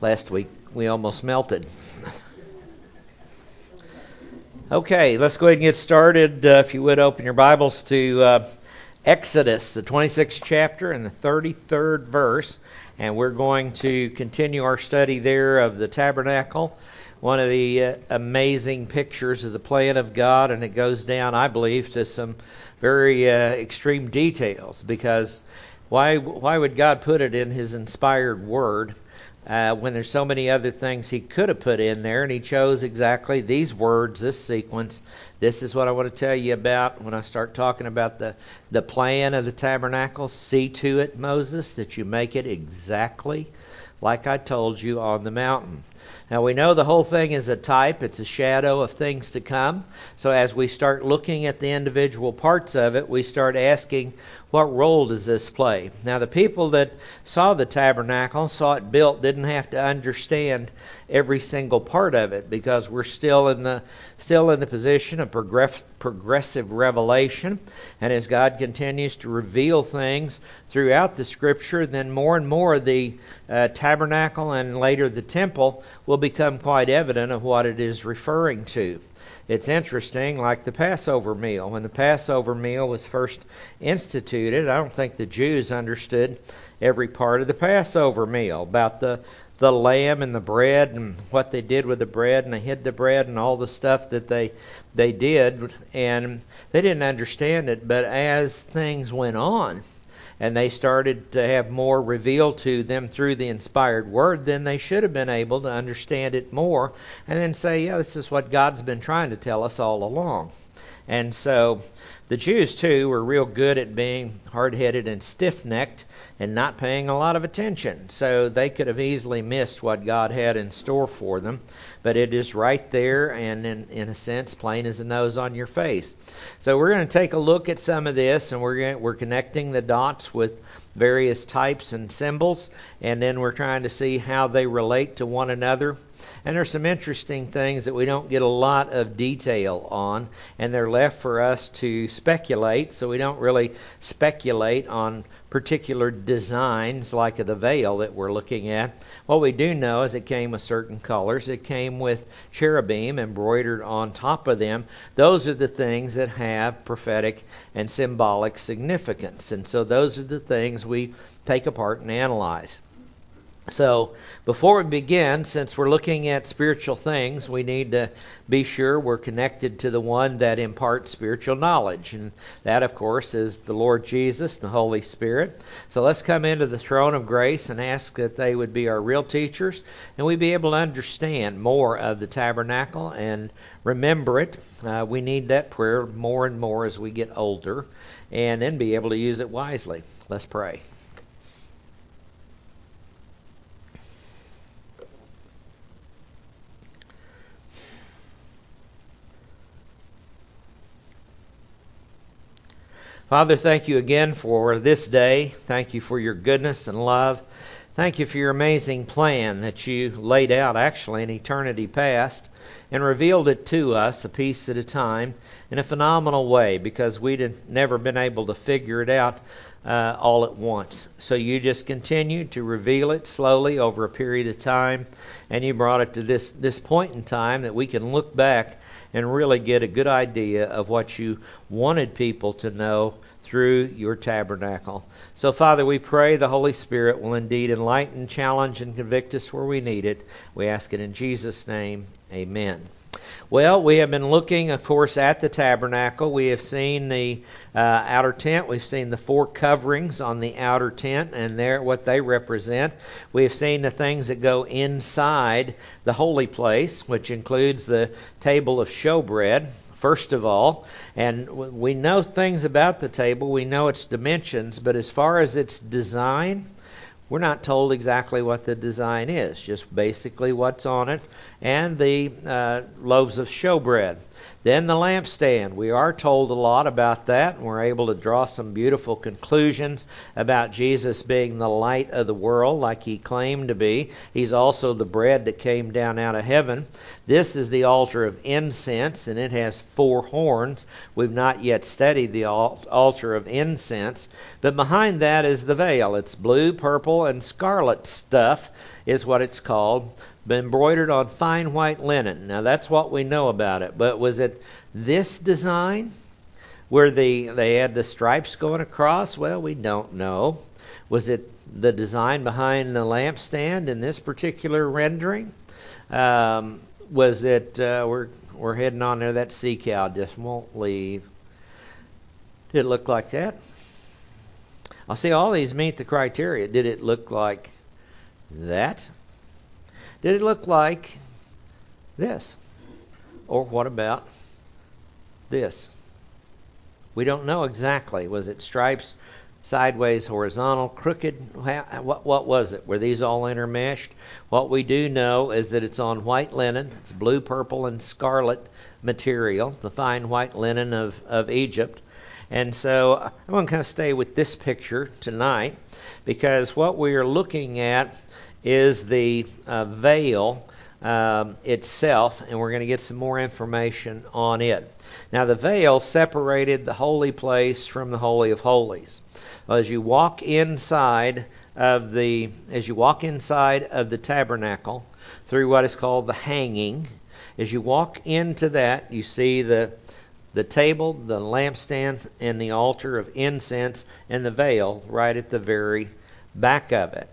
Last week we almost melted. okay, let's go ahead and get started. Uh, if you would open your Bibles to uh, Exodus, the 26th chapter and the 33rd verse, and we're going to continue our study there of the tabernacle. One of the uh, amazing pictures of the plan of God, and it goes down, I believe, to some very uh, extreme details because why why would God put it in His inspired Word? Uh, when there's so many other things he could have put in there, and he chose exactly these words, this sequence. This is what I want to tell you about when I start talking about the, the plan of the tabernacle. See to it, Moses, that you make it exactly like I told you on the mountain. Now we know the whole thing is a type, it's a shadow of things to come. So as we start looking at the individual parts of it, we start asking, what role does this play? Now, the people that saw the tabernacle, saw it built, didn't have to understand every single part of it because we're still in the still in the position of progress, progressive revelation. And as God continues to reveal things throughout the Scripture, then more and more the uh, tabernacle and later the temple will become quite evident of what it is referring to. It's interesting, like the Passover meal. When the Passover meal was first instituted, I don't think the Jews understood every part of the Passover meal about the the lamb and the bread and what they did with the bread and they hid the bread and all the stuff that they they did and they didn't understand it but as things went on and they started to have more revealed to them through the inspired word, then they should have been able to understand it more and then say, yeah, this is what God's been trying to tell us all along. And so the Jews, too, were real good at being hard headed and stiff necked and not paying a lot of attention. So they could have easily missed what God had in store for them. But it is right there and, in, in a sense, plain as the nose on your face. So we're going to take a look at some of this, and we're we're connecting the dots with various types and symbols, and then we're trying to see how they relate to one another. And there's some interesting things that we don't get a lot of detail on, and they're left for us to speculate. So we don't really speculate on particular designs like the veil that we're looking at. What we do know is it came with certain colors. It came with cherubim embroidered on top of them. Those are the things that have prophetic and symbolic significance. And so those are the things we take apart and analyze. So, before we begin, since we're looking at spiritual things, we need to be sure we're connected to the one that imparts spiritual knowledge. And that, of course, is the Lord Jesus, and the Holy Spirit. So, let's come into the throne of grace and ask that they would be our real teachers and we be able to understand more of the tabernacle and remember it. Uh, we need that prayer more and more as we get older and then be able to use it wisely. Let's pray. Father, thank you again for this day. Thank you for your goodness and love. Thank you for your amazing plan that you laid out actually in eternity past and revealed it to us a piece at a time in a phenomenal way because we'd never been able to figure it out uh, all at once. So you just continued to reveal it slowly over a period of time, and you brought it to this, this point in time that we can look back and really get a good idea of what you wanted people to know through your tabernacle. So, Father, we pray the Holy Spirit will indeed enlighten, challenge, and convict us where we need it. We ask it in Jesus' name. Amen. Well, we have been looking, of course, at the tabernacle. We have seen the uh, outer tent. We've seen the four coverings on the outer tent and there what they represent. We have seen the things that go inside the holy place, which includes the table of showbread, first of all. And we know things about the table. We know its dimensions, but as far as its design, we're not told exactly what the design is, just basically what's on it, and the uh, loaves of showbread. Then the lampstand. We are told a lot about that, and we're able to draw some beautiful conclusions about Jesus being the light of the world, like he claimed to be. He's also the bread that came down out of heaven. This is the altar of incense, and it has four horns. We've not yet studied the altar of incense, but behind that is the veil. It's blue, purple, and scarlet stuff, is what it's called embroidered on fine white linen. Now that's what we know about it. But was it this design where the they had the stripes going across? Well, we don't know. Was it the design behind the lampstand in this particular rendering? Um, was it uh, we're we're heading on there? That sea cow just won't leave. Did it look like that? I'll see all these meet the criteria. Did it look like that? Did it look like this? Or what about this? We don't know exactly. Was it stripes, sideways, horizontal, crooked? What, what was it? Were these all intermeshed? What we do know is that it's on white linen. It's blue, purple, and scarlet material, the fine white linen of, of Egypt. And so I'm going to kind of stay with this picture tonight because what we are looking at is the uh, veil um, itself, and we're going to get some more information on it. Now, the veil separated the holy place from the holy of holies. As you walk inside of the as you walk inside of the tabernacle through what is called the hanging, as you walk into that, you see the the table, the lampstand, and the altar of incense, and the veil right at the very back of it.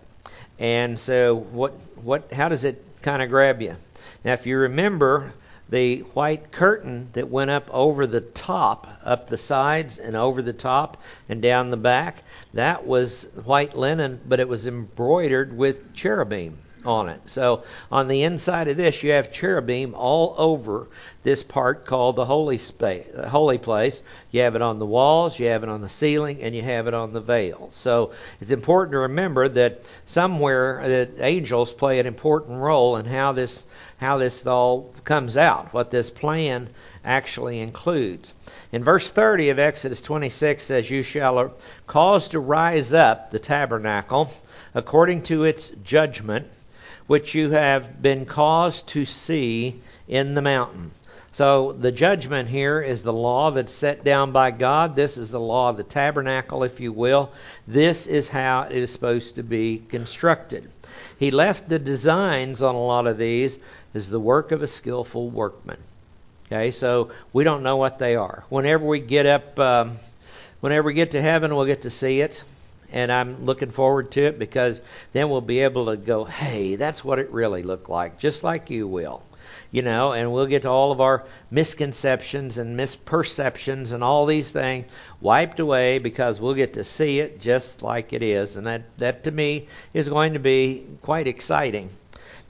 And so, what, what, how does it kind of grab you? Now, if you remember the white curtain that went up over the top, up the sides and over the top and down the back, that was white linen, but it was embroidered with cherubim on it. So on the inside of this, you have cherubim all over this part called the holy space, the holy place. You have it on the walls, you have it on the ceiling, and you have it on the veil. So it's important to remember that somewhere that angels play an important role in how this how this all comes out, what this plan actually includes. In verse 30 of Exodus 26 says, "You shall cause to rise up the tabernacle according to its judgment." Which you have been caused to see in the mountain. So the judgment here is the law that's set down by God. This is the law of the tabernacle, if you will. This is how it is supposed to be constructed. He left the designs on a lot of these as the work of a skillful workman. Okay, so we don't know what they are. Whenever we get up, um, whenever we get to heaven, we'll get to see it and I'm looking forward to it because then we'll be able to go, hey, that's what it really looked like, just like you will. You know, and we'll get all of our misconceptions and misperceptions and all these things wiped away because we'll get to see it just like it is. And that, that to me is going to be quite exciting.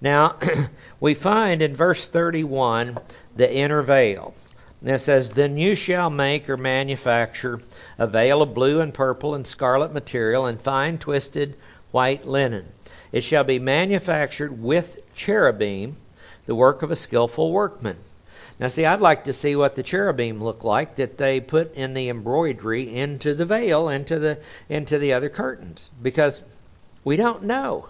Now, we find in verse 31 the inner veil. And it says, Then you shall make or manufacture a veil of blue and purple and scarlet material and fine twisted white linen. It shall be manufactured with cherubim, the work of a skillful workman. Now, see, I'd like to see what the cherubim look like that they put in the embroidery into the veil, into the into the other curtains, because we don't know.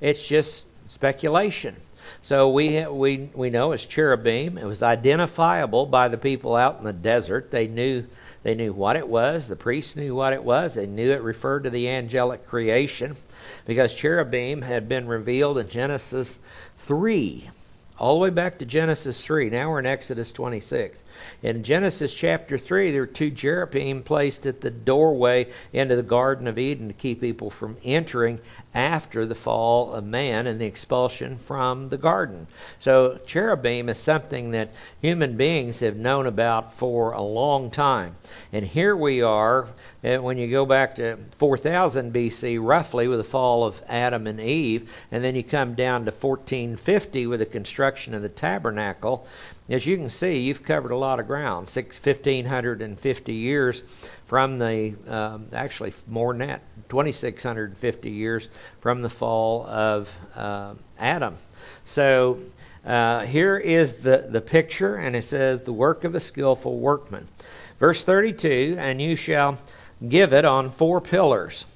It's just speculation. So we we we know it's cherubim. It was identifiable by the people out in the desert. They knew they knew what it was. The priests knew what it was. They knew it referred to the angelic creation because cherubim had been revealed in Genesis 3 all the way back to Genesis 3. Now we're in Exodus 26. In Genesis chapter 3, there are two cherubim placed at the doorway into the Garden of Eden to keep people from entering after the fall of man and the expulsion from the garden. So, cherubim is something that human beings have known about for a long time. And here we are uh, when you go back to 4000 BC, roughly, with the fall of Adam and Eve, and then you come down to 1450 with the construction of the tabernacle, as you can see, you've covered a lot of ground. Six, 1,550 years from the, um, actually more than that, 2,650 years from the fall of uh, Adam. So uh, here is the, the picture, and it says, the work of a skillful workman. Verse 32, and you shall give it on four pillars.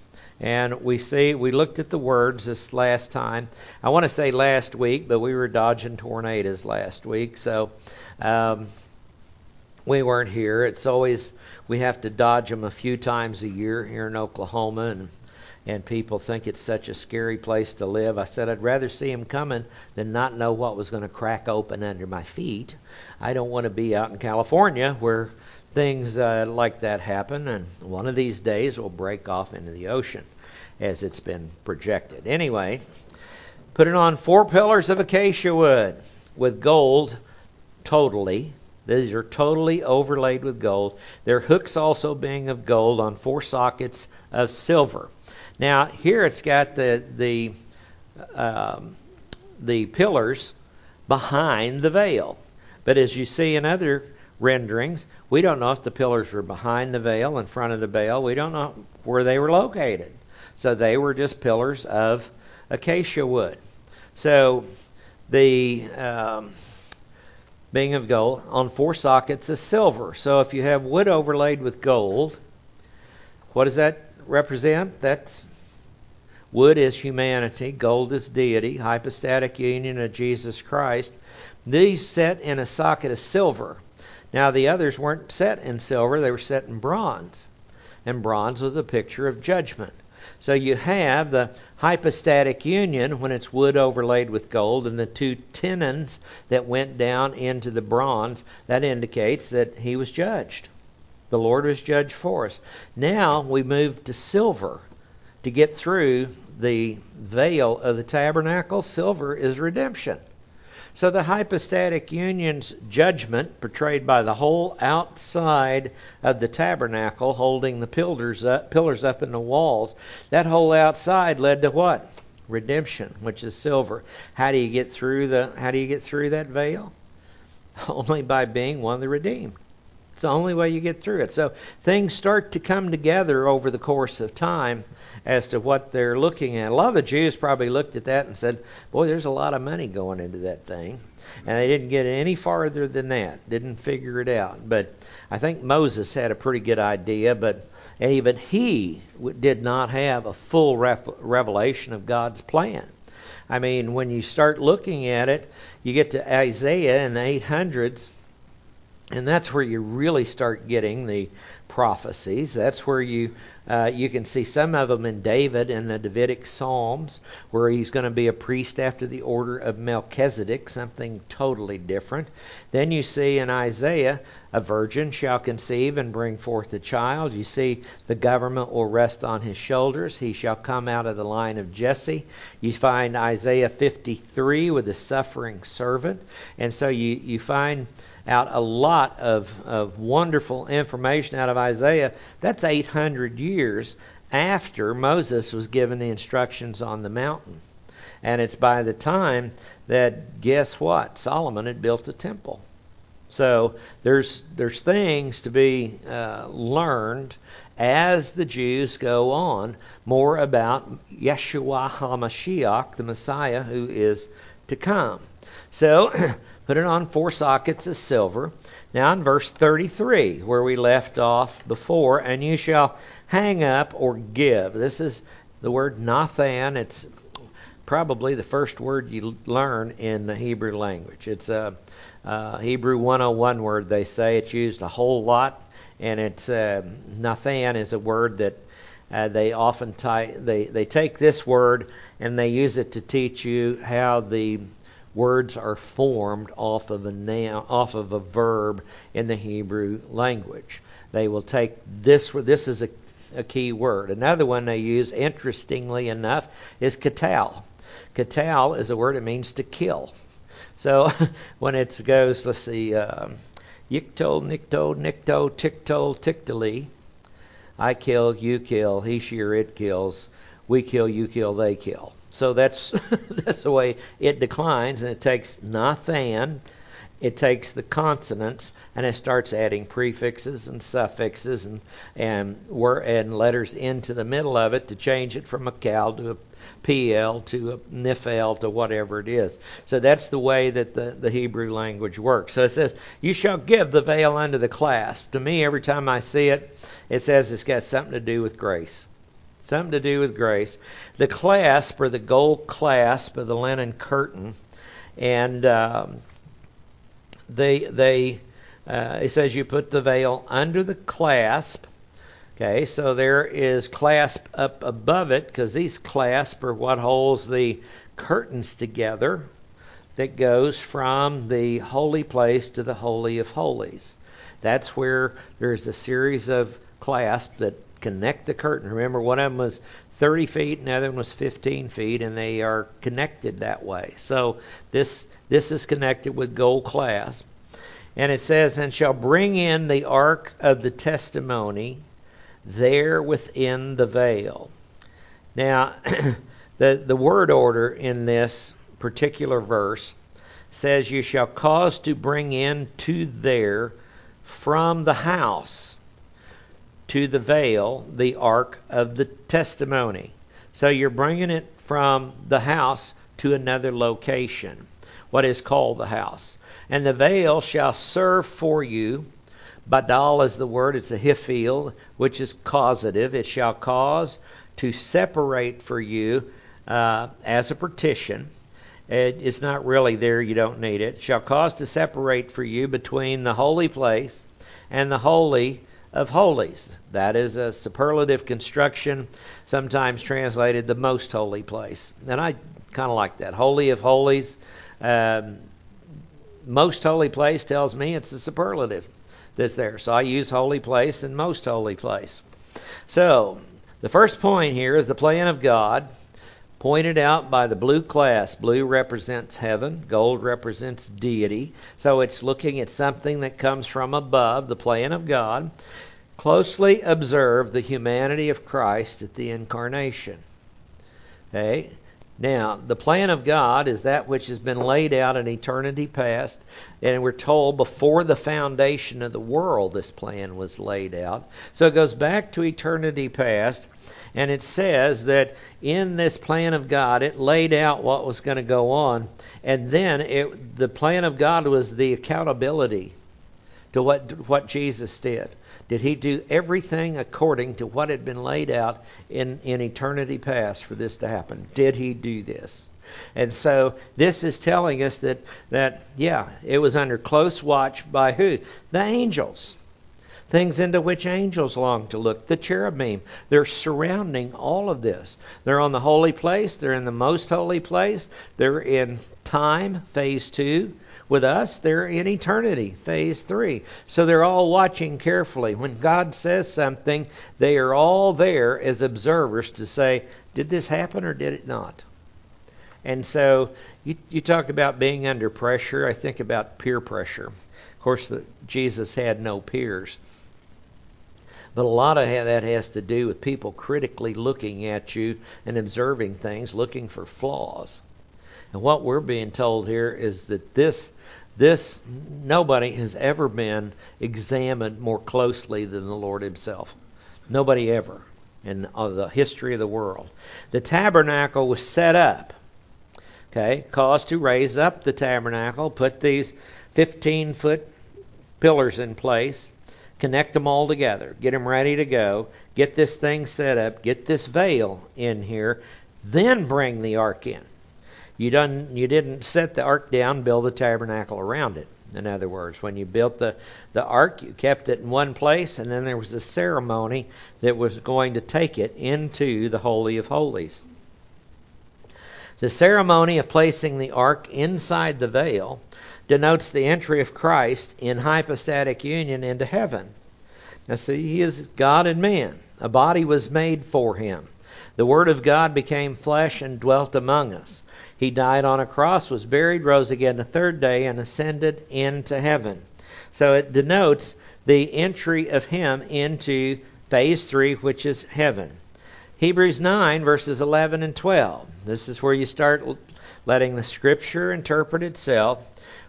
And we see, we looked at the words this last time. I want to say last week, but we were dodging tornadoes last week, so um, we weren't here. It's always, we have to dodge them a few times a year here in Oklahoma, and and people think it's such a scary place to live. I said I'd rather see them coming than not know what was going to crack open under my feet. I don't want to be out in California where things uh, like that happen, and one of these days will break off into the ocean as it's been projected. Anyway, put it on four pillars of acacia wood with gold totally. These are totally overlaid with gold. Their hooks also being of gold on four sockets of silver. Now here it's got the the um, the pillars behind the veil, but as you see in other renderings. We don't know if the pillars were behind the veil, in front of the veil. We don't know where they were located. So they were just pillars of acacia wood. So the um, being of gold on four sockets is silver. So if you have wood overlaid with gold, what does that represent? That's wood is humanity, gold is deity, hypostatic union of Jesus Christ. These set in a socket of silver. Now, the others weren't set in silver, they were set in bronze. And bronze was a picture of judgment. So you have the hypostatic union when it's wood overlaid with gold, and the two tenons that went down into the bronze. That indicates that he was judged. The Lord was judged for us. Now we move to silver to get through the veil of the tabernacle. Silver is redemption. So the hypostatic union's judgment, portrayed by the whole outside of the tabernacle, holding the pillars up, pillars up in the walls, that whole outside led to what? Redemption, which is silver. How do you get through the? How do you get through that veil? Only by being one of the redeemed. It's the only way you get through it. So things start to come together over the course of time as to what they're looking at. A lot of the Jews probably looked at that and said, Boy, there's a lot of money going into that thing. And they didn't get any farther than that, didn't figure it out. But I think Moses had a pretty good idea, but even he did not have a full revelation of God's plan. I mean, when you start looking at it, you get to Isaiah in the 800s and that's where you really start getting the prophecies. That's where you uh, you can see some of them in David in the Davidic Psalms, where he's going to be a priest after the order of Melchizedek, something totally different. Then you see in Isaiah, a virgin shall conceive and bring forth a child. You see the government will rest on his shoulders. He shall come out of the line of Jesse. You find Isaiah 53 with the suffering servant, and so you you find out a lot of, of wonderful information out of Isaiah. That's 800 years after Moses was given the instructions on the mountain. And it's by the time that, guess what? Solomon had built a temple. So there's there's things to be uh, learned as the Jews go on more about Yeshua HaMashiach, the Messiah who is to come. So put it on four sockets of silver. Now in verse 33, where we left off before, and you shall hang up or give. This is the word Nathan. It's probably the first word you learn in the Hebrew language. It's a, a Hebrew 101 word, they say. It's used a whole lot, and it's uh, Nathan is a word that uh, they often ty- they they take this word and they use it to teach you how the words are formed off of a noun, off of a verb in the Hebrew language. They will take this. This is a, a key word. Another one they use, interestingly enough, is katal. Katal is a word that means to kill. So when it goes, let's see, um, yikto, nikto, nikto, tikto, tiktali, I kill, you kill, he, she, or it kills we kill, you kill, they kill. So that's that's the way it declines, and it takes Nathan, it takes the consonants, and it starts adding prefixes and suffixes and and and letters into the middle of it to change it from a Qal to a Piel to a Niphal to whatever it is. So that's the way that the, the Hebrew language works. So it says, You shall give the veil unto the clasp. To me, every time I see it, it says it's got something to do with grace. Something to do with grace. The clasp, or the gold clasp of the linen curtain, and um, they, they uh, it says you put the veil under the clasp Okay, so there is clasp up above it because these clasp are what holds the curtains together that goes from the holy place to the holy of holies. That's where there's a series of clasps that connect the curtain. Remember, one of them was 30 feet, and the other one was 15 feet, and they are connected that way. So this this is connected with gold clasp. And it says, and shall bring in the ark of the testimony there within the veil. Now, the, the word order in this particular verse says, You shall cause to bring in to there from the house to the veil the ark of the testimony. So you're bringing it from the house to another location, what is called the house. And the veil shall serve for you Badal is the word, it's a hiphil, which is causative. It shall cause to separate for you uh, as a partition. It, it's not really there, you don't need it. Shall cause to separate for you between the holy place and the holy of holies. That is a superlative construction, sometimes translated the most holy place. And I kind of like that. Holy of holies. Um, most holy place tells me it's a superlative that's there. So I use holy place and most holy place. So the first point here is the plan of God pointed out by the blue clasp. Blue represents heaven, gold represents deity. So it's looking at something that comes from above, the plan of God. Closely observe the humanity of Christ at the incarnation. Okay? Now, the plan of God is that which has been laid out in eternity past, and we're told before the foundation of the world this plan was laid out. So it goes back to eternity past, and it says that in this plan of God, it laid out what was going to go on, and then it, the plan of God was the accountability to what what Jesus did. Did he do everything according to what had been laid out in, in eternity past for this to happen? Did he do this? And so this is telling us that, that yeah, it was under close watch by who? The angels. Things into which angels long to look. The cherubim. They're surrounding all of this. They're on the holy place. They're in the most holy place. They're in time, phase two. With us, they're in eternity, phase three. So they're all watching carefully. When God says something, they are all there as observers to say, did this happen or did it not? And so you, you talk about being under pressure. I think about peer pressure. Of course, the, Jesus had no peers. But a lot of that has to do with people critically looking at you and observing things, looking for flaws. And what we're being told here is that this this nobody has ever been examined more closely than the Lord Himself. Nobody ever in uh, the history of the world. The tabernacle was set up. Okay, caused to raise up the tabernacle, put these 15 foot pillars in place, connect them all together, get them ready to go, get this thing set up, get this veil in here, then bring the ark in. You done you didn't set the ark down, build a tabernacle around it. In other words, when you built the, the ark, you kept it in one place, and then there was a ceremony that was going to take it into the Holy of Holies. The ceremony of placing the ark inside the veil denotes the entry of Christ in hypostatic union into heaven. Now, see, he is God and man. A body was made for him. The Word of God became flesh and dwelt among us. He died on a cross, was buried, rose again the third day, and ascended into heaven. So it denotes the entry of him into phase three, which is heaven. Hebrews 9, verses 11 and 12. This is where you start letting the Scripture interpret itself.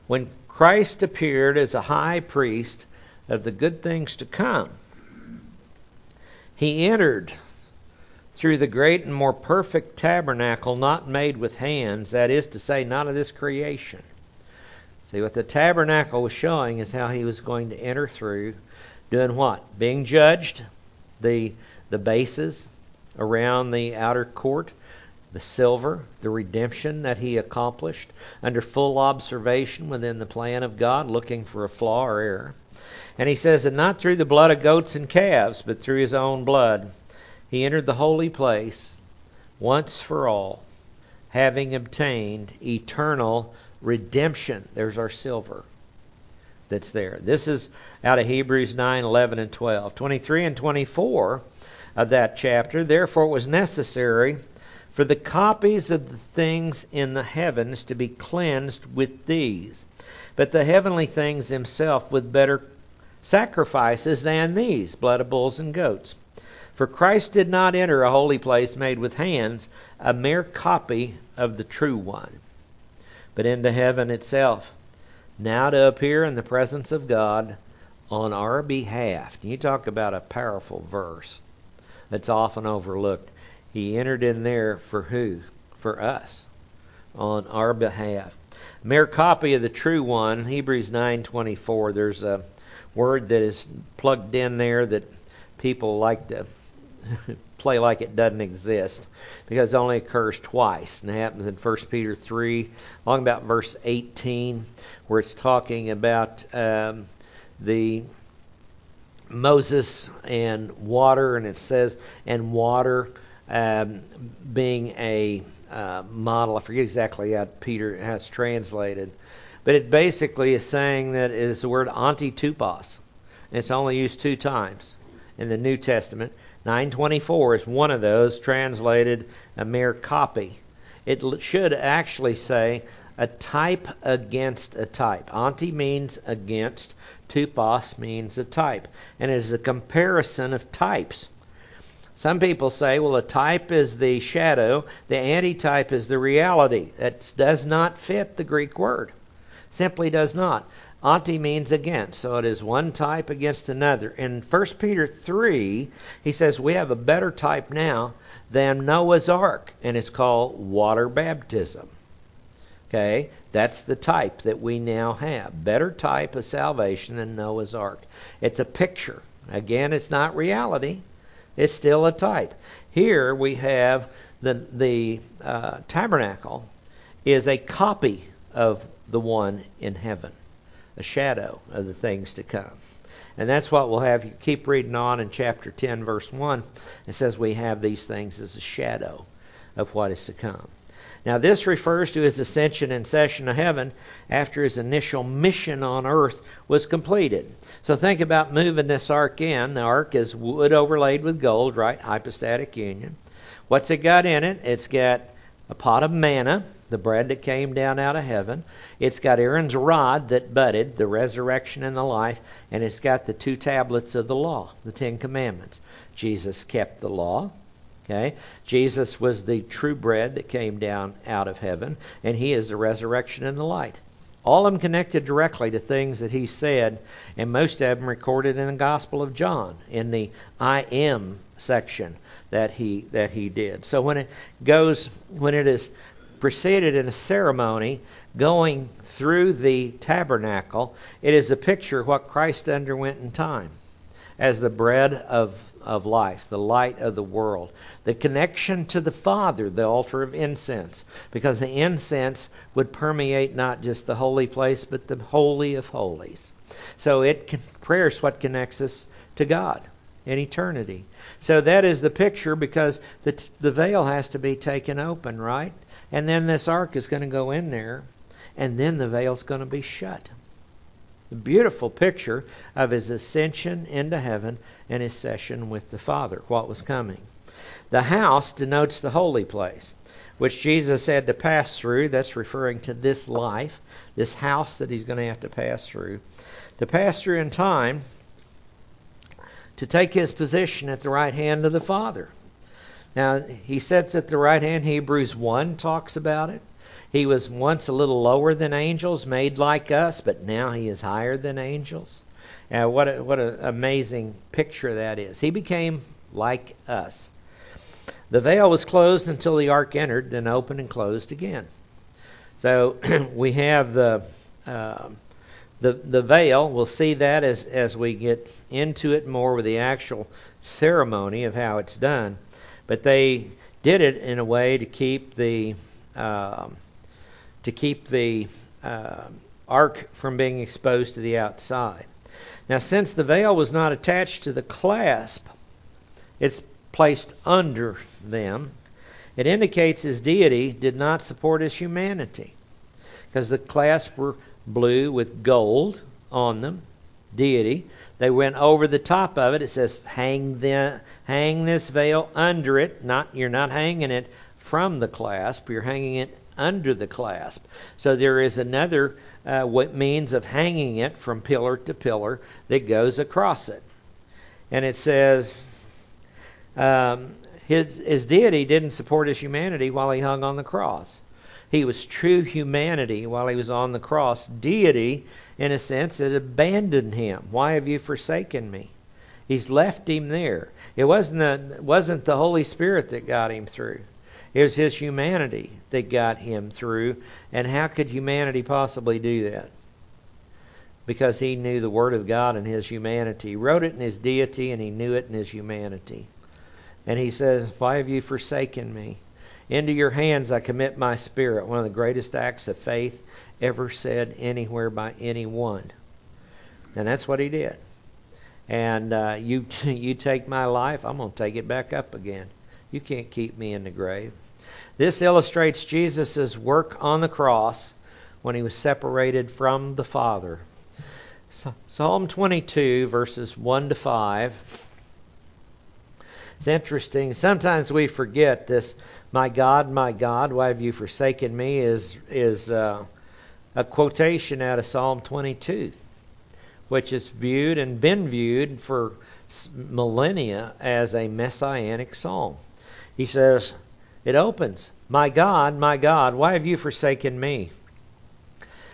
When Christ appeared as a high priest of the good things to come, he entered through the great and more perfect tabernacle not made with hands, that is to say, not of this creation. See, what the tabernacle was showing is how he was going to enter through, doing what? Being judged, the, the bases around the outer court, the silver, the redemption that he accomplished, under full observation within the plan of God, looking for a flaw or error. And he says that not through the blood of goats and calves, but through his own blood, he entered the holy place once for all, having obtained eternal redemption. There's our silver that's there. This is out of Hebrews 9, 11, and 12. 23 and 24 of that chapter. Therefore, it was necessary for the copies of the things in the heavens to be cleansed with these, but the heavenly things themselves with better sacrifices than these, blood of bulls and goats. For Christ did not enter a holy place made with hands, a mere copy of the true one, but into heaven itself, now to appear in the presence of God on our behalf. You talk about a powerful verse that's often overlooked. He entered in there for who? For us, on our behalf. Mere copy of the true one, Hebrews 9:24. There's a word that is plugged in there that people like to play like it doesn't exist because it only occurs twice. And it happens in 1 Peter 3, along about verse 18, where it's talking about um, the Moses and water, and it says, and water um, being a uh, model. I forget exactly how Peter has translated. But it basically is saying that it is the word antitupos. And it's only used two times in the New Testament. 924 is one of those, translated a mere copy. It should actually say a type against a type. Anti means against, tupos means a type. And it is a comparison of types. Some people say, well, a type is the shadow, the antitype is the reality. That does not fit the Greek word. Simply does not. Anti means against, so it is one type against another. In 1 Peter 3, he says we have a better type now than Noah's ark, and it's called water baptism. Okay? That's the type that we now have. Better type of salvation than Noah's ark. It's a picture. Again, it's not reality. It's still a type. Here we have the the uh, tabernacle is a copy of the one in heaven, a shadow of the things to come. And that's what we'll have. You keep reading on in chapter 10, verse 1. It says we have these things as a shadow of what is to come. Now, this refers to his ascension and session to heaven after his initial mission on earth was completed. So, think about moving this ark in. The ark is wood overlaid with gold, right? Hypostatic union. What's it got in it? It's got a pot of manna, the bread that came down out of heaven. It's got Aaron's rod that budded, the resurrection and the life, and it's got the two tablets of the law, the Ten Commandments. Jesus kept the law. Okay? Jesus was the true bread that came down out of heaven, and he is the resurrection and the light. All of them connected directly to things that he said, and most of them recorded in the Gospel of John in the I am section that he that he did. So when it goes when it is preceded in a ceremony going through the tabernacle, it is a picture of what Christ underwent in time as the bread of of life, the light of the world. The connection to the Father, the altar of incense, because the incense would permeate not just the holy place, but the holy of holies. So it prayer is what connects us to God in eternity. So that is the picture because the, the veil has to be taken open, right? And then this ark is going to go in there, and then the veil's going to be shut The beautiful picture of his ascension into heaven and his session with the Father, what was coming. The house denotes the holy place, which Jesus had to pass through. That's referring to this life, this house that he's going to have to pass through. To pass through in time to take his position at the right hand of the Father. Now, he sits at the right hand. Hebrews 1 talks about it. He was once a little lower than angels, made like us, but now he is higher than angels. Uh, what what an amazing picture that is. He became like us. The veil was closed until the ark entered, then opened and closed again. So we have the uh, the the veil. We'll see that as as we get into it more with the actual ceremony of how it's done. But they did it in a way to keep the uh, to keep the uh, ark from being exposed to the outside. Now, since the veil was not attached to the clasp, it's placed under them. It indicates his deity did not support his humanity because the clasps were blue with gold on them, deity. They went over the top of it. It says, hang, the, hang this veil under it. Not You're not hanging it from the clasp, you're hanging it under the clasp. So there is another uh, means of hanging it from pillar to pillar that goes across it. And it says, um, his, his deity didn't support his humanity while he hung on the cross. He was true humanity while he was on the cross. Deity, in a sense, had abandoned him. Why have you forsaken me? He's left him there. It wasn't the, wasn't the Holy Spirit that got him through. It was his humanity that got him through. And how could humanity possibly do that? Because he knew the Word of God in his humanity. He wrote it in his deity and he knew it in his humanity. And he says, Why have you forsaken me? Into your hands I commit my spirit. One of the greatest acts of faith ever said anywhere by anyone. And that's what he did. And uh, you, you take my life, I'm going to take it back up again. You can't keep me in the grave. This illustrates Jesus' work on the cross when he was separated from the Father. Psalm 22, verses 1 to 5. It's interesting. Sometimes we forget this. My God, my God, why have you forsaken me? Is is uh, a quotation out of Psalm 22, which is viewed and been viewed for millennia as a messianic psalm. He says, it opens, My God, my God, why have you forsaken me?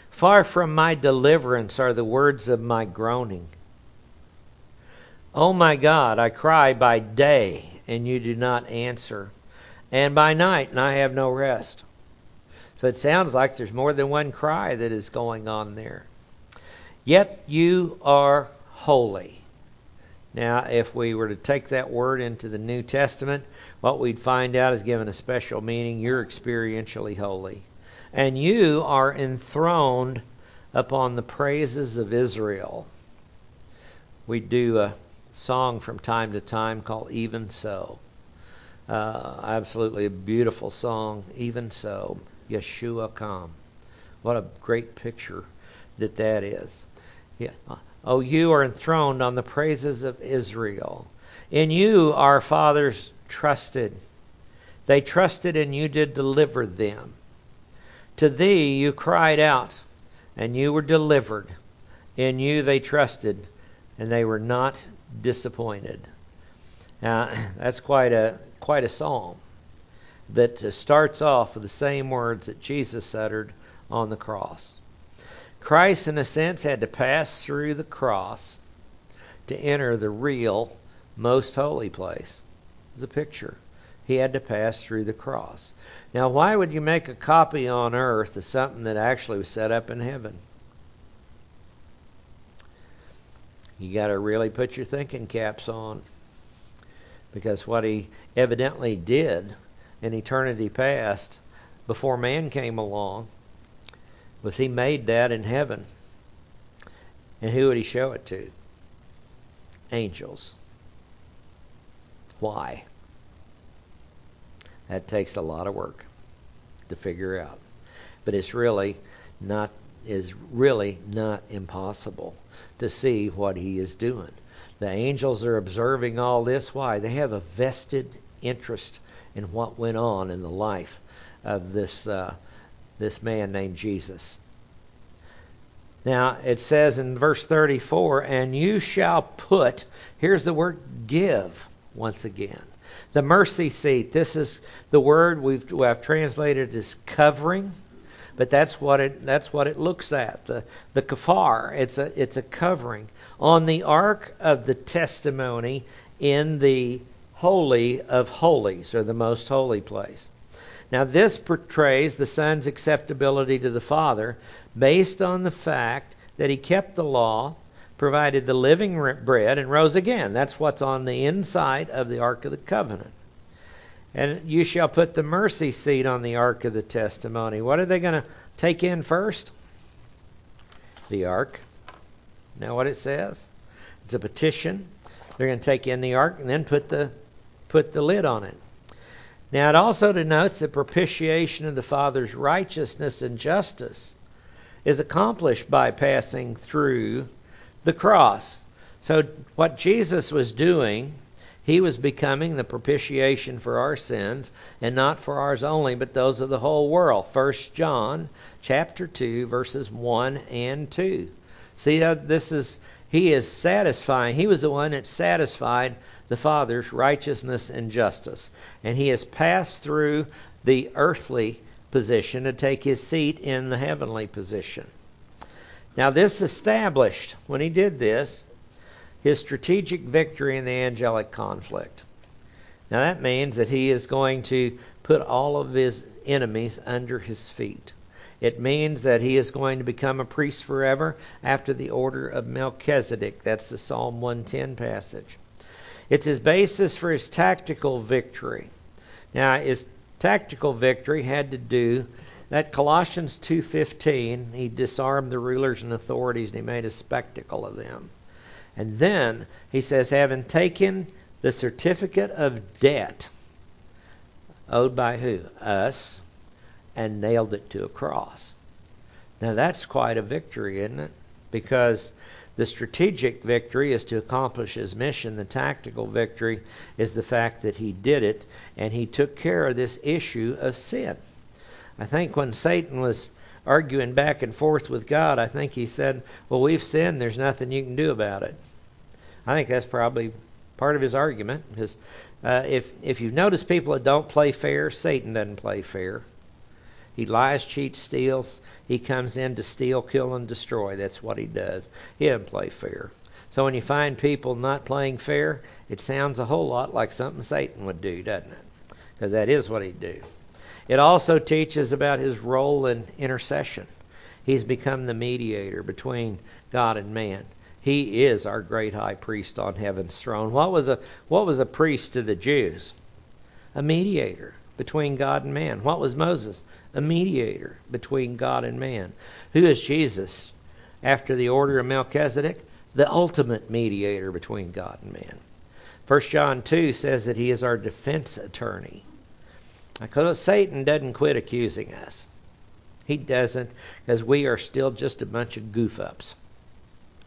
Far from my deliverance are the words of my groaning. Oh my God, I cry by day, and you do not answer, and by night, and I have no rest. So it sounds like there's more than one cry that is going on there. Yet you are holy. Now, if we were to take that word into the New Testament, what we'd find out is given a special meaning. You're experientially holy. And you are enthroned upon the praises of Israel. We do a song from time to time called Even So. Uh, absolutely a beautiful song, Even So. Yeshua come. What a great picture that that is. Yeah. Oh, you are enthroned on the praises of Israel. In you our fathers trusted. They trusted and you did deliver them. To thee you cried out, and you were delivered. In you they trusted, and they were not disappointed. Now, that's quite a quite a psalm that starts off with the same words that Jesus uttered on the cross. Christ, in a sense, had to pass through the cross to enter the real, most holy place. It's a picture. He had to pass through the cross. Now, why would you make a copy on earth of something that actually was set up in heaven? You got to really put your thinking caps on. Because what he evidently did in eternity past, before man came along, was he made that in heaven. And who would he show it to? Angels. Why? That takes a lot of work to figure out. But it's really not is really not impossible to see what he is doing. The angels are observing all this. Why? They have a vested interest in what went on in the life of this uh, this man named Jesus. Now it says in verse 34, and you shall put. Here's the word give once again. The mercy seat. This is the word we've I've translated as covering, but that's what it that's what it looks at. The the kafar. It's a it's a covering on the ark of the testimony in the holy of holies or the most holy place. Now this portrays the son's acceptability to the father based on the fact that he kept the law provided the living bread and rose again. That's what's on the inside of the Ark of the Covenant. And you shall put the mercy seat on the Ark of the Testimony. What are they going to take in first? The Ark. Now what it says? It's a petition. They're going to take in the Ark and then put the put the lid on it. Now it also denotes the propitiation of the Father's righteousness and justice is accomplished by passing through the cross. So, what Jesus was doing, he was becoming the propitiation for our sins, and not for ours only, but those of the whole world. 1 John chapter 2, verses 1 and 2. See, uh, this is, he is satisfying. He was the one that satisfied the Father's righteousness and justice. And he has passed through the earthly position to take his seat in the heavenly position. Now, this established, when he did this, his strategic victory in the angelic conflict. Now, that means that he is going to put all of his enemies under his feet. It means that he is going to become a priest forever after the order of Melchizedek. That's the Psalm 110 passage. It's his basis for his tactical victory. Now, his tactical victory had to do that Colossians 2:15, he disarmed the rulers and authorities and he made a spectacle of them. And then he says having taken the certificate of debt owed by who? Us and nailed it to a cross. Now that's quite a victory, isn't it? Because the strategic victory is to accomplish his mission. The tactical victory is the fact that he did it and he took care of this issue of sin. I think when Satan was arguing back and forth with God, I think he said, Well, we've sinned. There's nothing you can do about it. I think that's probably part of his argument. Because uh, if, if you've noticed people that don't play fair, Satan doesn't play fair. He lies, cheats, steals. He comes in to steal, kill, and destroy. That's what he does. He doesn't play fair. So when you find people not playing fair, it sounds a whole lot like something Satan would do, doesn't it? Because that is what he'd do. It also teaches about his role in intercession. He's become the mediator between God and man. He is our great high priest on heaven's throne. What was a what was a priest to the Jews? A mediator between God and man. What was Moses? A mediator between God and man. Who is Jesus? After the order of Melchizedek, the ultimate mediator between God and man. 1 John 2 says that he is our defense attorney. Because Satan doesn't quit accusing us. He doesn't, because we are still just a bunch of goof ups.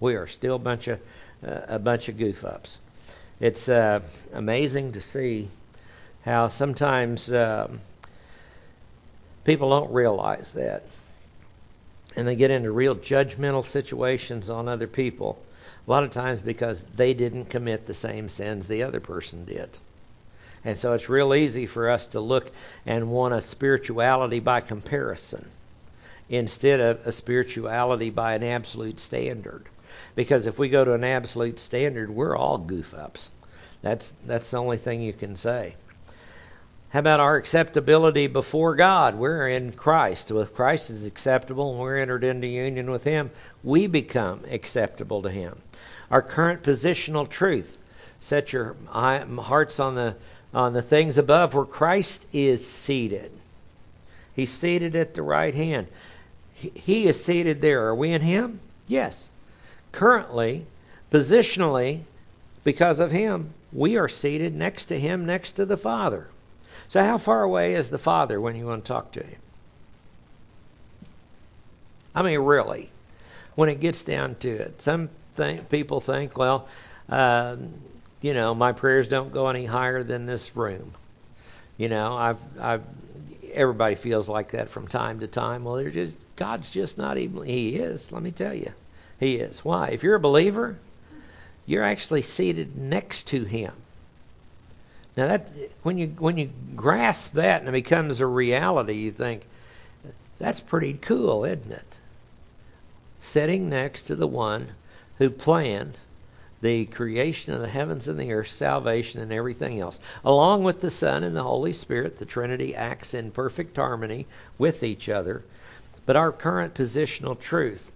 We are still a bunch of uh, a bunch of goof ups. It's uh, amazing to see how sometimes um, people don't realize that, and they get into real judgmental situations on other people. A lot of times because they didn't commit the same sins the other person did. And so it's real easy for us to look and want a spirituality by comparison instead of a spirituality by an absolute standard. Because if we go to an absolute standard, we're all goof ups. That's that's the only thing you can say. How about our acceptability before God? We're in Christ. If Christ is acceptable and we're entered into union with Him, we become acceptable to Him. Our current positional truth. Set your hearts on the on the things above where Christ is seated. He's seated at the right hand. He is seated there. Are we in Him? Yes. Currently, positionally, because of Him, we are seated next to Him, next to the Father. So, how far away is the Father when you want to talk to Him? I mean, really, when it gets down to it, some th- people think, well, uh, you know, my prayers don't go any higher than this room. You know, I've, I've, everybody feels like that from time to time. Well, they're just, God's just not even, He is, let me tell you. He is. Why? If you're a believer, you're actually seated next to Him. Now that when you when you grasp that and it becomes a reality, you think that's pretty cool, isn't it? Sitting next to the one who planned the creation of the heavens and the earth, salvation, and everything else. Along with the Son and the Holy Spirit, the Trinity acts in perfect harmony with each other. But our current positional truth,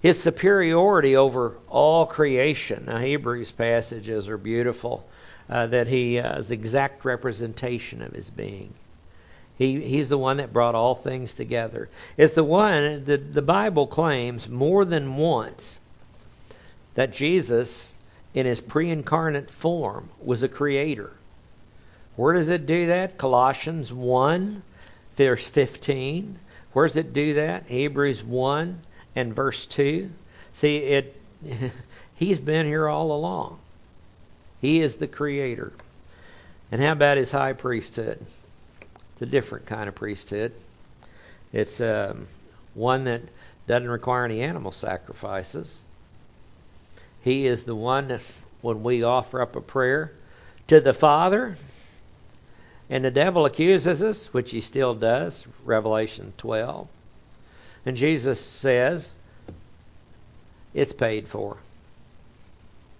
his superiority over all creation. Now, Hebrews passages are beautiful uh, that he uh, is the exact representation of his being. He, he's the one that brought all things together. It's the one that the Bible claims more than once that Jesus in his pre incarnate form was a creator. Where does it do that? Colossians 1, verse 15. Where does it do that? Hebrews 1 and verse 2. See, it he's been here all along. He is the creator. And how about his high priesthood? It's a different kind of priesthood. It's um, one that doesn't require any animal sacrifices. He is the one that when we offer up a prayer to the Father, and the devil accuses us, which he still does, Revelation 12. And Jesus says, it's paid for.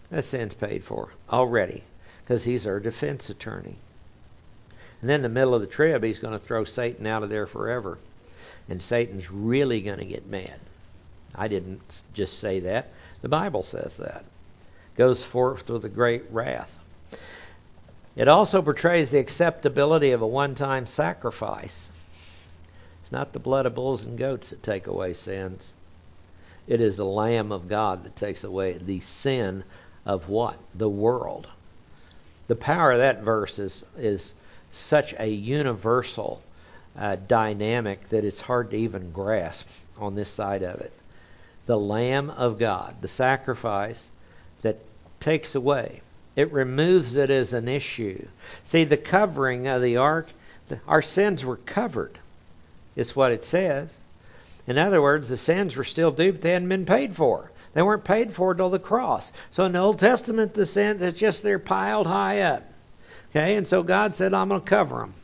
That sin's paid for already because he's our defense attorney. And then in the middle of the trib, he's going to throw Satan out of there forever. And Satan's really going to get mad. I didn't just say that. The Bible says that. Goes forth with a great wrath. It also portrays the acceptability of a one time sacrifice. It's not the blood of bulls and goats that take away sins. It is the Lamb of God that takes away the sin of what? The world. The power of that verse is, is such a universal uh, dynamic that it's hard to even grasp on this side of it the Lamb of God, the sacrifice that takes away. It removes it as an issue. See, the covering of the ark, the, our sins were covered, is what it says. In other words, the sins were still due, but they hadn't been paid for. They weren't paid for till the cross. So in the Old Testament, the sins, it's just they're piled high up. Okay, and so God said, I'm going to cover them.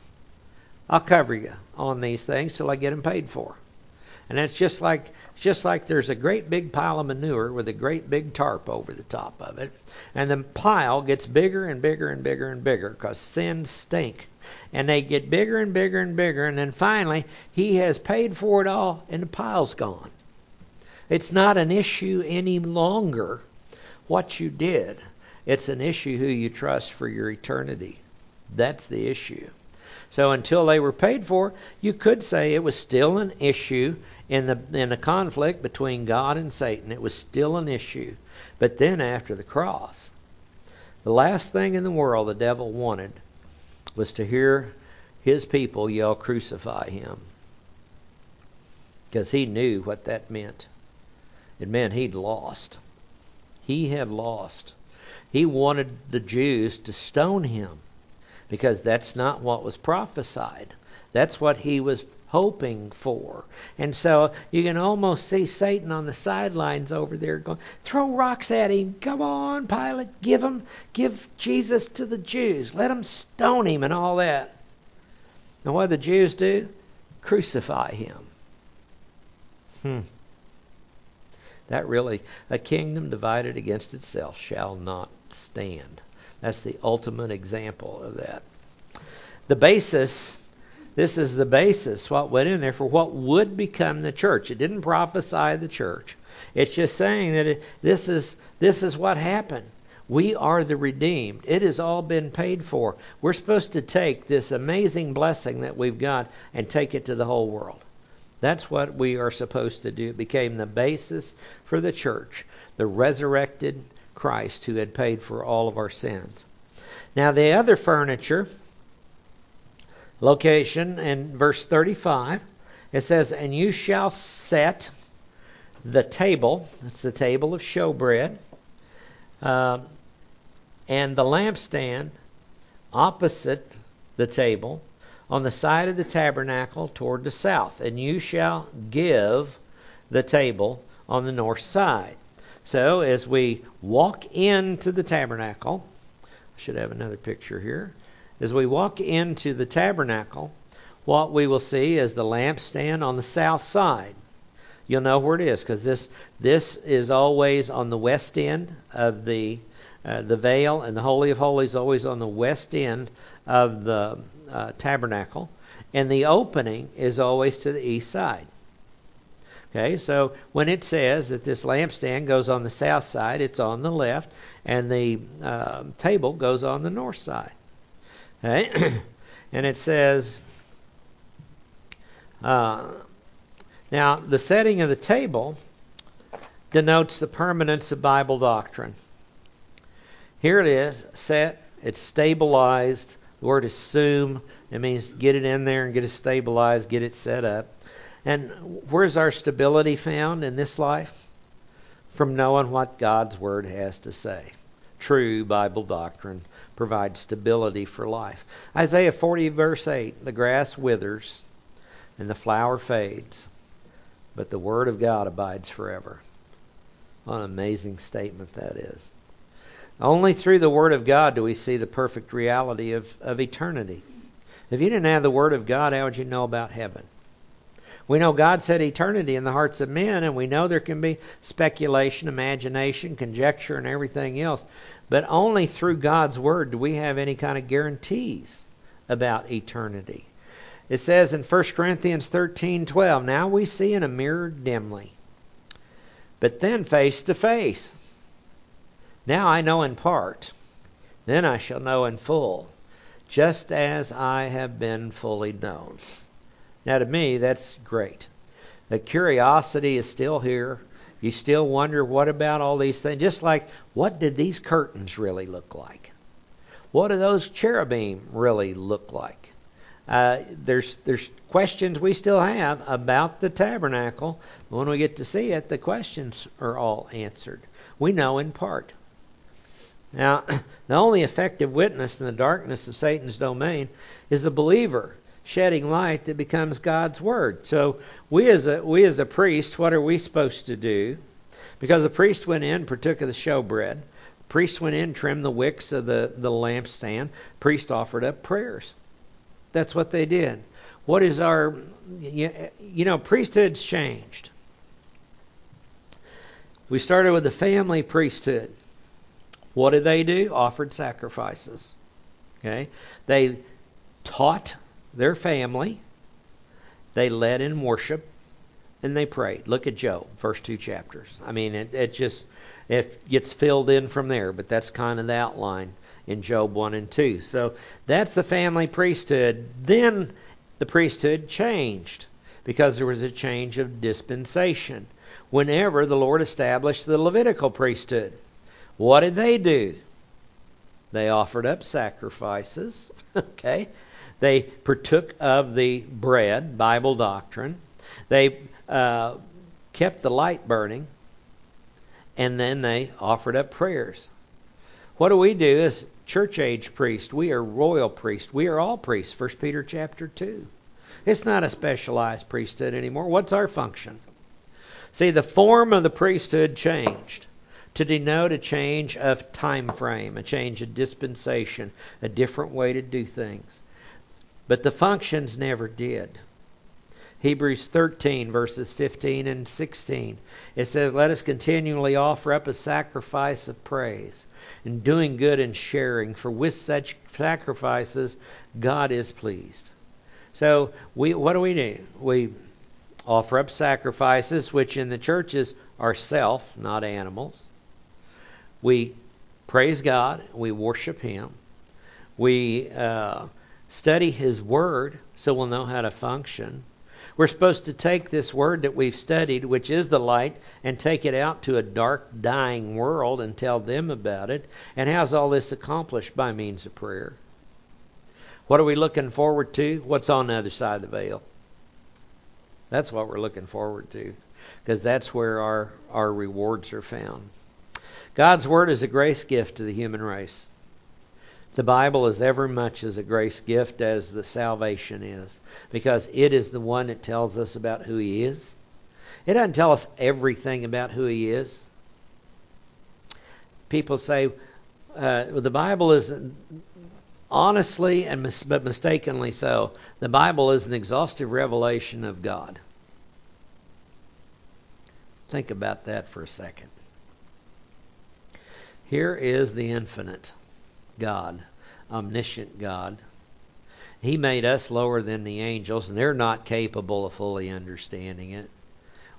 I'll cover you on these things till I get them paid for. And that's just like just like there's a great big pile of manure with a great big tarp over the top of it, and the pile gets bigger and bigger and bigger and bigger because sins stink. And they get bigger and bigger and bigger, and then finally he has paid for it all, and the pile's gone. It's not an issue any longer what you did. It's an issue who you trust for your eternity. That's the issue. So until they were paid for, you could say it was still an issue in the in the conflict between God and Satan. It was still an issue. But then after the cross, the last thing in the world the devil wanted was to hear his people yell crucify him. Because he knew what that meant. It meant he'd lost. He had lost. He wanted the Jews to stone him because that's not what was prophesied. That's what he was hoping for. And so you can almost see Satan on the sidelines over there going, throw rocks at him. Come on, Pilate, give him, give Jesus to the Jews. Let them stone him and all that. And what do the Jews do? Crucify him. Hmm. That really, a kingdom divided against itself shall not stand. That's the ultimate example of that. The basis this is the basis, what went in there for what would become the church. It didn't prophesy the church. It's just saying that it, this is this is what happened. We are the redeemed. It has all been paid for. We're supposed to take this amazing blessing that we've got and take it to the whole world. That's what we are supposed to do. It became the basis for the church, the resurrected Christ who had paid for all of our sins. Now, the other furniture location in verse 35. It says, And you shall set the table, that's the table of showbread, uh, and the lampstand opposite the table on the side of the tabernacle toward the south. And you shall give the table on the north side. So as we walk into the tabernacle, I should have another picture here. As we walk into the tabernacle, what we will see is the lampstand on the south side. You'll know where it is because this this is always on the west end of the uh, the veil, and the holy of holies always on the west end of the uh, tabernacle, and the opening is always to the east side. Okay, so when it says that this lampstand goes on the south side, it's on the left, and the uh, table goes on the north side. Okay, and it says, uh, now the setting of the table denotes the permanence of Bible doctrine. Here it is, set, it's stabilized. The word assume, it means get it in there and get it stabilized, get it set up. And where's our stability found in this life? From knowing what God's Word has to say. True Bible doctrine provides stability for life. Isaiah 40, verse 8 The grass withers and the flower fades, but the Word of God abides forever. What an amazing statement that is. Only through the Word of God do we see the perfect reality of, of eternity. If you didn't have the Word of God, how would you know about heaven? We know God set eternity in the hearts of men, and we know there can be speculation, imagination, conjecture, and everything else. But only through God's Word do we have any kind of guarantees about eternity. It says in 1 Corinthians 13:12, "Now we see in a mirror dimly, but then face to face. Now I know in part, then I shall know in full, just as I have been fully known." Now, to me, that's great. The curiosity is still here. You still wonder, what about all these things? Just like, what did these curtains really look like? What do those cherubim really look like? Uh, there's there's questions we still have about the tabernacle. When we get to see it, the questions are all answered. We know in part. Now, the only effective witness in the darkness of Satan's domain is the believer shedding light that becomes God's word. So we as a we as a priest, what are we supposed to do? Because the priest went in, partook of the showbread. Priest went in, trimmed the wicks of the, the lampstand. Priest offered up prayers. That's what they did. What is our you know, priesthood's changed. We started with the family priesthood. What did they do? Offered sacrifices. Okay? They taught their family, they led in worship, and they prayed. Look at Job, first two chapters. I mean, it, it just it gets filled in from there, but that's kind of the outline in Job 1 and 2. So that's the family priesthood. Then the priesthood changed because there was a change of dispensation. Whenever the Lord established the Levitical priesthood, what did they do? They offered up sacrifices, okay? They partook of the bread, Bible doctrine. They uh, kept the light burning, and then they offered up prayers. What do we do as church age priests? We are royal priests. We are all priests. 1 Peter chapter 2. It's not a specialized priesthood anymore. What's our function? See, the form of the priesthood changed to denote a change of time frame, a change of dispensation, a different way to do things. But the functions never did. Hebrews 13, verses 15 and 16. It says, Let us continually offer up a sacrifice of praise, and doing good and sharing, for with such sacrifices God is pleased. So, we, what do we do? We offer up sacrifices, which in the churches are self, not animals. We praise God, we worship Him. We. Uh, study His Word so we'll know how to function. We're supposed to take this Word that we've studied, which is the light, and take it out to a dark, dying world and tell them about it. And how's all this accomplished? By means of prayer. What are we looking forward to? What's on the other side of the veil? That's what we're looking forward to, because that's where our, our rewards are found. God's Word is a grace gift to the human race. The Bible is every much as a grace gift as the salvation is, because it is the one that tells us about who He is. It doesn't tell us everything about who He is. People say uh, the Bible is honestly and mis- but mistakenly so, the Bible is an exhaustive revelation of God. Think about that for a second. Here is the infinite God, omniscient God. He made us lower than the angels, and they're not capable of fully understanding it.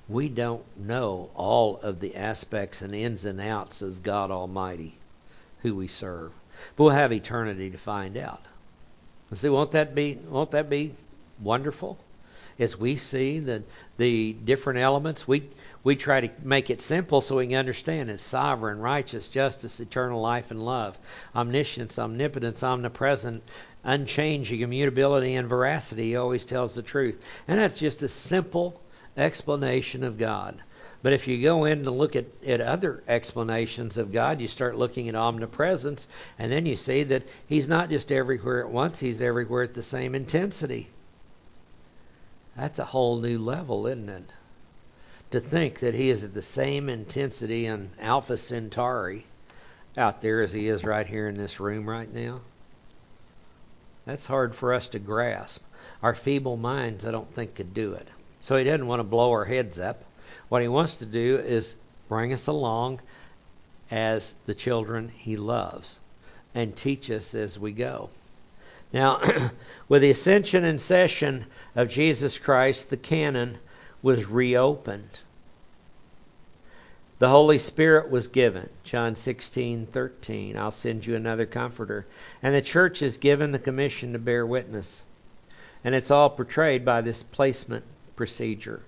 We don't know all of the aspects and ins and outs of God Almighty, who we serve. But we'll have eternity to find out. And see, won't that be won't that be wonderful? As we see the the different elements, we we try to make it simple so we can understand it's sovereign, righteous, justice, eternal life, and love, omniscience, omnipotence, omnipresent, unchanging, immutability, and veracity. He always tells the truth, and that's just a simple explanation of God. But if you go in and look at, at other explanations of God, you start looking at omnipresence, and then you see that He's not just everywhere at once, He's everywhere at the same intensity. That's a whole new level, isn't it? To think that He is at the same intensity in Alpha Centauri out there as He is right here in this room right now. That's hard for us to grasp. Our feeble minds, I don't think, could do it. So He doesn't want to blow our heads up. What he wants to do is bring us along as the children he loves and teach us as we go. Now, with the ascension and session of Jesus Christ, the canon was reopened. The Holy Spirit was given. John 16:13. I'll send you another comforter. And the church is given the commission to bear witness. And it's all portrayed by this placement procedure.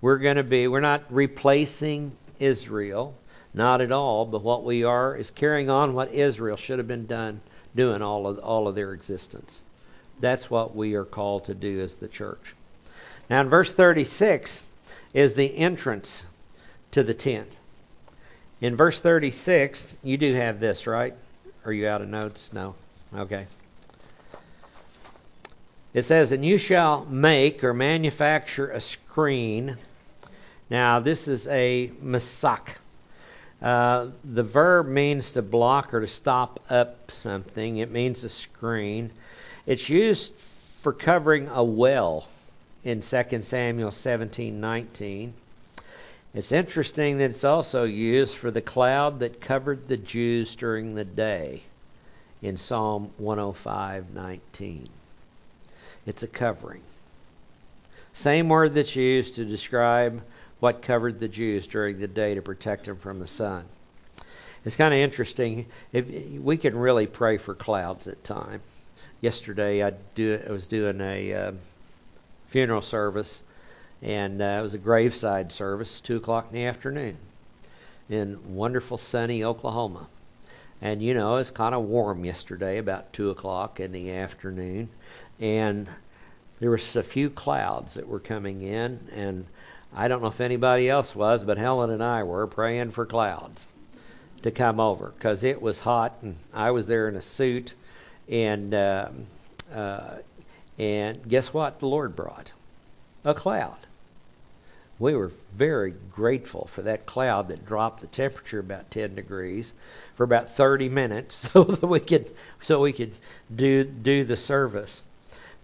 We're going to be, we're not replacing Israel, not at all, but what we are is carrying on what Israel should have been done, doing all of, all of their existence. That's what we are called to do as the church. Now, verse 36 is the entrance to the tent. In verse 36, you do have this, right? Are you out of notes? No. Okay. It says, And you shall make or manufacture a screen now, this is a masak. Uh, the verb means to block or to stop up something. It means a screen. It's used for covering a well in 2 Samuel 17:19. It's interesting that it's also used for the cloud that covered the Jews during the day in Psalm 105:19. It's a covering. Same word that's used to describe what covered the Jews during the day to protect them from the sun. It's kind of interesting. If we can really pray for clouds at time. Yesterday, I do. I was doing a uh, funeral service, and uh, it was a graveside service, two o'clock in the afternoon, in wonderful sunny Oklahoma. And you know, it's kind of warm yesterday, about two o'clock in the afternoon, and there was a few clouds that were coming in, and I don't know if anybody else was, but Helen and I were praying for clouds to come over because it was hot, and I was there in a suit, and uh, uh, and guess what? The Lord brought a cloud. We were very grateful for that cloud that dropped the temperature about 10 degrees for about 30 minutes, so that we could so we could do do the service.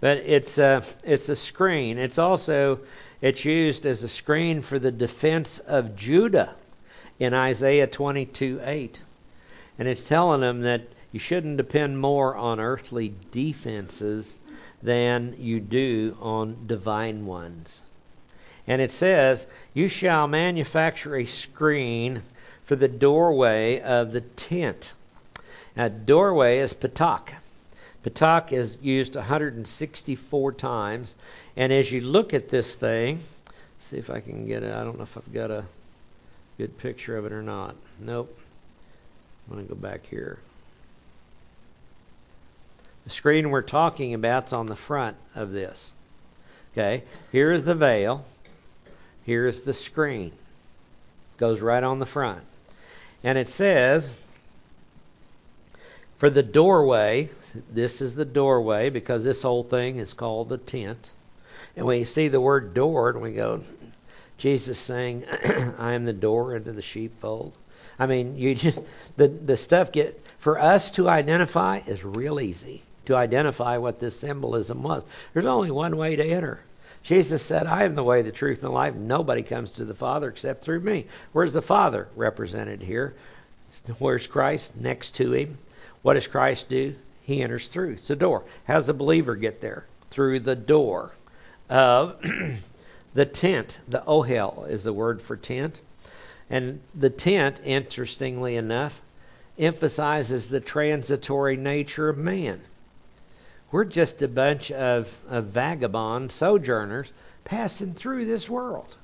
But it's a it's a screen. It's also it's used as a screen for the defense of Judah in Isaiah 22:8. And it's telling them that you shouldn't depend more on earthly defenses than you do on divine ones. And it says, You shall manufacture a screen for the doorway of the tent. Now, doorway is patak. Patak is used 164 times. And as you look at this thing, see if I can get it. I don't know if I've got a good picture of it or not. Nope. I'm going to go back here. The screen we're talking about is on the front of this. Okay, here is the veil. Here is the screen. It goes right on the front. And it says, for the doorway, this is the doorway because this whole thing is called the tent. And when you see the word door, and we go, Jesus saying, "I am the door into the sheepfold." I mean, you just, the the stuff get for us to identify is real easy to identify what this symbolism was. There's only one way to enter. Jesus said, I am the way, the truth, and the life. Nobody comes to the Father except through me. Where's the Father represented here? Where's Christ? Next to him. What does Christ do? He enters through. It's a door. How does the believer get there? Through the door of the tent. The ohel is the word for tent. And the tent, interestingly enough, emphasizes the transitory nature of man. We're just a bunch of, of vagabond sojourners passing through this world.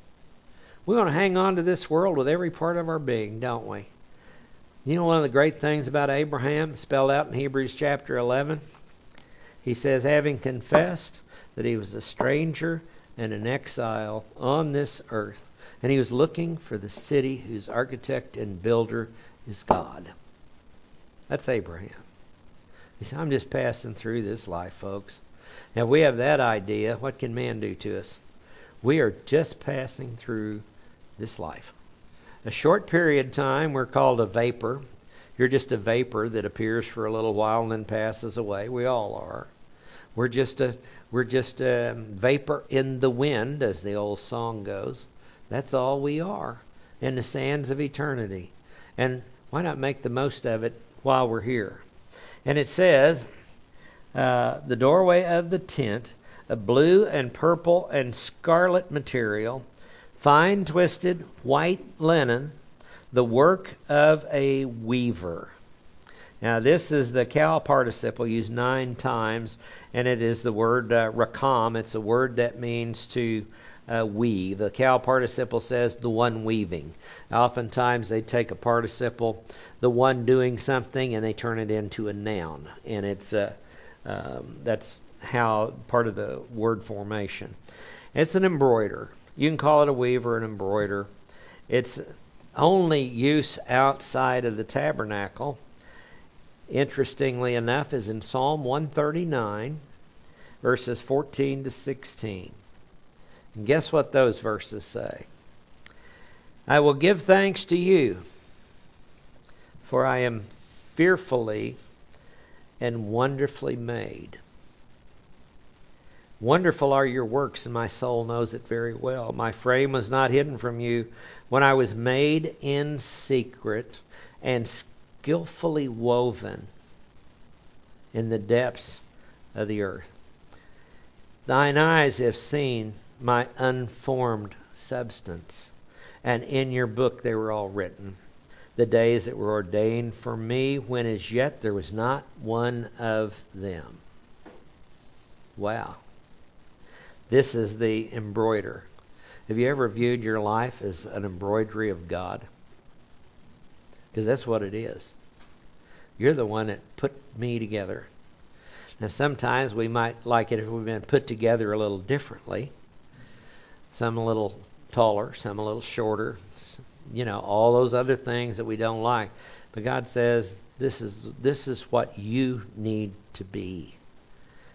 We want to hang on to this world with every part of our being, don't we? You know, one of the great things about Abraham, spelled out in Hebrews chapter 11, he says, having confessed that he was a stranger and an exile on this earth, and he was looking for the city whose architect and builder is God. That's Abraham. He said, I'm just passing through this life, folks. Now, if we have that idea, what can man do to us? We are just passing through this life. A short period of time, we're called a vapor. You're just a vapor that appears for a little while and then passes away. We all are. We're just a we're just a vapor in the wind, as the old song goes. That's all we are in the sands of eternity. And why not make the most of it while we're here? And it says, uh, the doorway of the tent, a blue and purple and scarlet material, fine twisted white linen, the work of a weaver. Now, this is the qal participle used nine times, and it is the word uh, rakam. It's a word that means to uh, weave. The qal participle says the one weaving. Oftentimes they take a participle the one doing something and they turn it into a noun. And it's uh, um, that's how part of the word formation. It's an embroider. You can call it a weaver, an embroider. Its only use outside of the tabernacle, interestingly enough, is in Psalm 139, verses 14 to 16. And guess what those verses say? I will give thanks to you for I am fearfully and wonderfully made. Wonderful are your works, and my soul knows it very well. My frame was not hidden from you when I was made in secret and skillfully woven in the depths of the earth. Thine eyes have seen my unformed substance, and in your book they were all written the days that were ordained for me, when as yet there was not one of them. Wow. This is the embroider. Have you ever viewed your life as an embroidery of God? Because that's what it is. You're the one that put me together. Now, sometimes we might like it if we've been put together a little differently. Some a little taller, some a little shorter, you know, all those other things that we don't like. But God says this is this is what you need to be.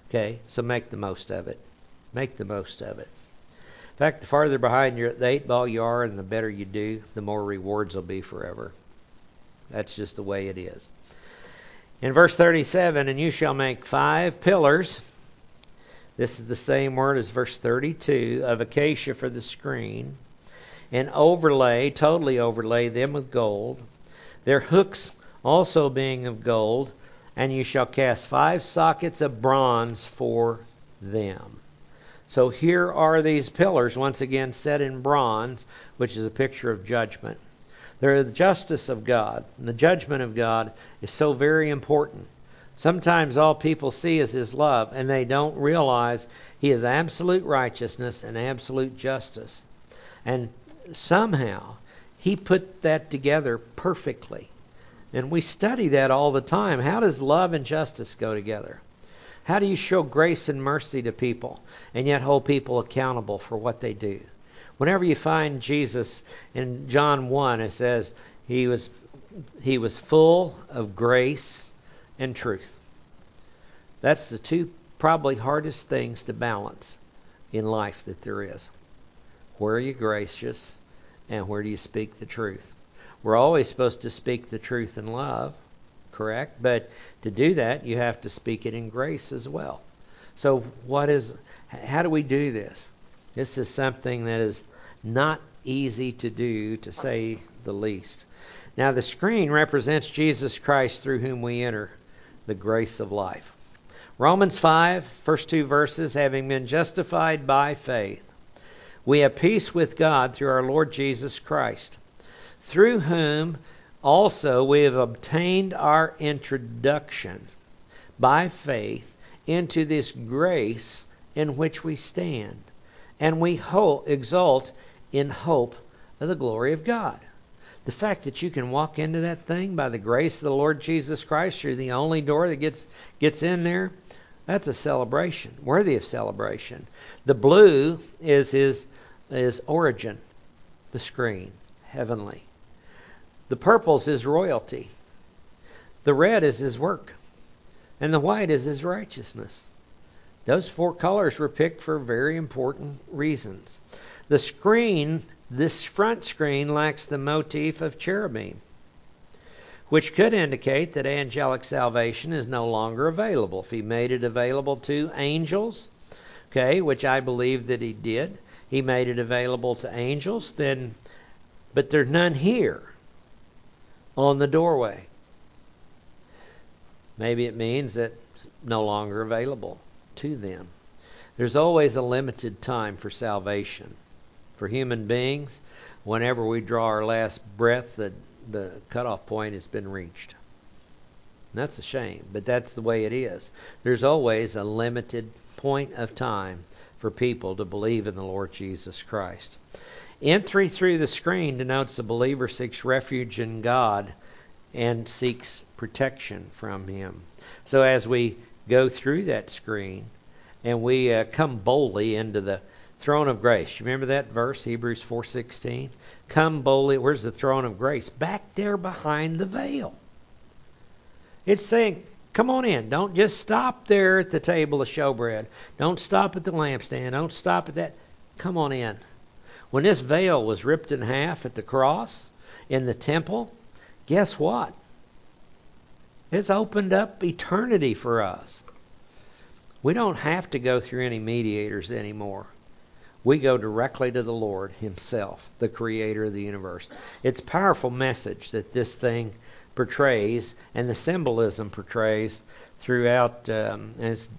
Okay? So make the most of it. Make the most of it. In fact, the farther behind your, the eight ball you are and the better you do, the more rewards will be forever. That's just the way it is. In verse 37, and you shall make five pillars. This is the same word as verse 32 of acacia for the screen and overlay, totally overlay them with gold, their hooks also being of gold, and you shall cast five sockets of bronze for them. So here are these pillars, once again set in bronze, which is a picture of judgment. They're the justice of God, and the judgment of God is so very important. Sometimes all people see is His love, and they don't realize He is absolute righteousness and absolute justice. And somehow he put that together perfectly. And we study that all the time. How does love and justice go together? How do you show grace and mercy to people and yet hold people accountable for what they do? Whenever you find Jesus in John 1, it says he was he was full of grace and truth. That's the two probably hardest things to balance in life that there is. Where are you gracious and where do you speak the truth? We're always supposed to speak the truth in love, correct, but to do that, you have to speak it in grace as well. So, what is, how do we do this? This is something that is not easy to do, to say the least. Now, the screen represents Jesus Christ through whom we enter the grace of life. Romans 5, first two verses, having been justified by faith, we have peace with God through our Lord Jesus Christ, through whom also we have obtained our introduction by faith into this grace in which we stand, and we hope, exult in hope of the glory of God. The fact that you can walk into that thing by the grace of the Lord Jesus Christ, you're the only door that gets gets in there. That's a celebration, worthy of celebration. The blue is his his origin, the screen, heavenly. The purple's his royalty. The red is his work. And the white is his righteousness. Those four colors were picked for very important reasons. The screen this front screen lacks the motif of cherubim, which could indicate that angelic salvation is no longer available. If he made it available to angels, okay, which I believe that he did, he made it available to angels, then but there's none here on the doorway. Maybe it means that it's no longer available to them. There's always a limited time for salvation for human beings, whenever we draw our last breath, the, the cutoff point has been reached. And that's a shame, but that's the way it is. There's always a limited point of time for people to believe in the Lord Jesus Christ. Entry through the screen denotes the believer seeks refuge in God and seeks protection from Him. So as we go through that screen and we uh, come boldly into the throne of grace. You remember that verse, Hebrews 4:16? Come boldly. Where's the throne of grace? Back there behind the veil. It's saying, come on in. Don't just stop there at the table of showbread. Don't stop at the lampstand. Don't stop at that. Come on in. When this veil was ripped in half at the cross in the temple, guess what? It's opened up eternity for us. We don't have to go through any mediators anymore we go directly to the Lord Himself, the Creator of the universe. It's a powerful message that this thing portrays, and the symbolism portrays throughout. Um, as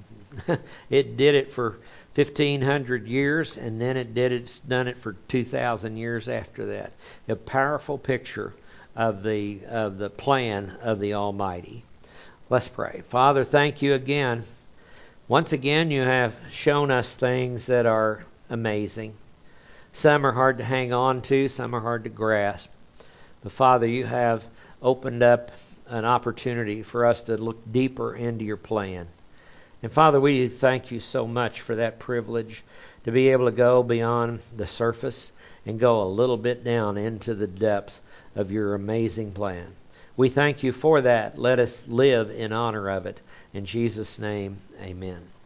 it did it for 1500 years, and then it did it's done it for 2,000 years after that. A powerful picture of the of the plan of the Almighty. Let's pray. Father, thank you again. Once again, you have shown us things that are amazing. Some are hard to hang on to, some are hard to grasp. But Father, you have opened up an opportunity for us to look deeper into your plan. And Father, we thank you so much for that privilege to be able to go beyond the surface and go a little bit down into the depth of your amazing plan. We thank you for that. Let us live in honor of it. In Jesus' name, amen.